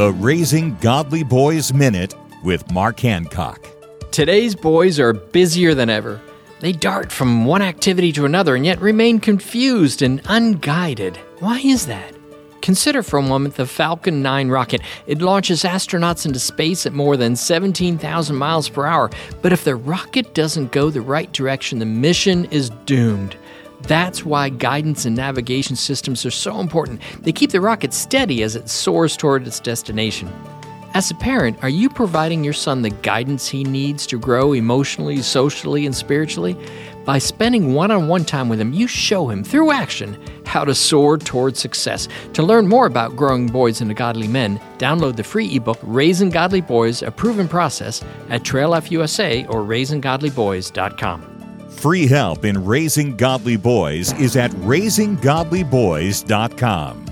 The Raising Godly Boys Minute with Mark Hancock. Today's boys are busier than ever. They dart from one activity to another and yet remain confused and unguided. Why is that? Consider for a moment the Falcon 9 rocket. It launches astronauts into space at more than 17,000 miles per hour. But if the rocket doesn't go the right direction, the mission is doomed. That's why guidance and navigation systems are so important. They keep the rocket steady as it soars toward its destination. As a parent, are you providing your son the guidance he needs to grow emotionally, socially, and spiritually? By spending one on one time with him, you show him through action how to soar toward success. To learn more about growing boys into godly men, download the free ebook Raising Godly Boys, a proven process at Trail Life or raisinggodlyboys.com. Free help in raising godly boys is at raisinggodlyboys.com.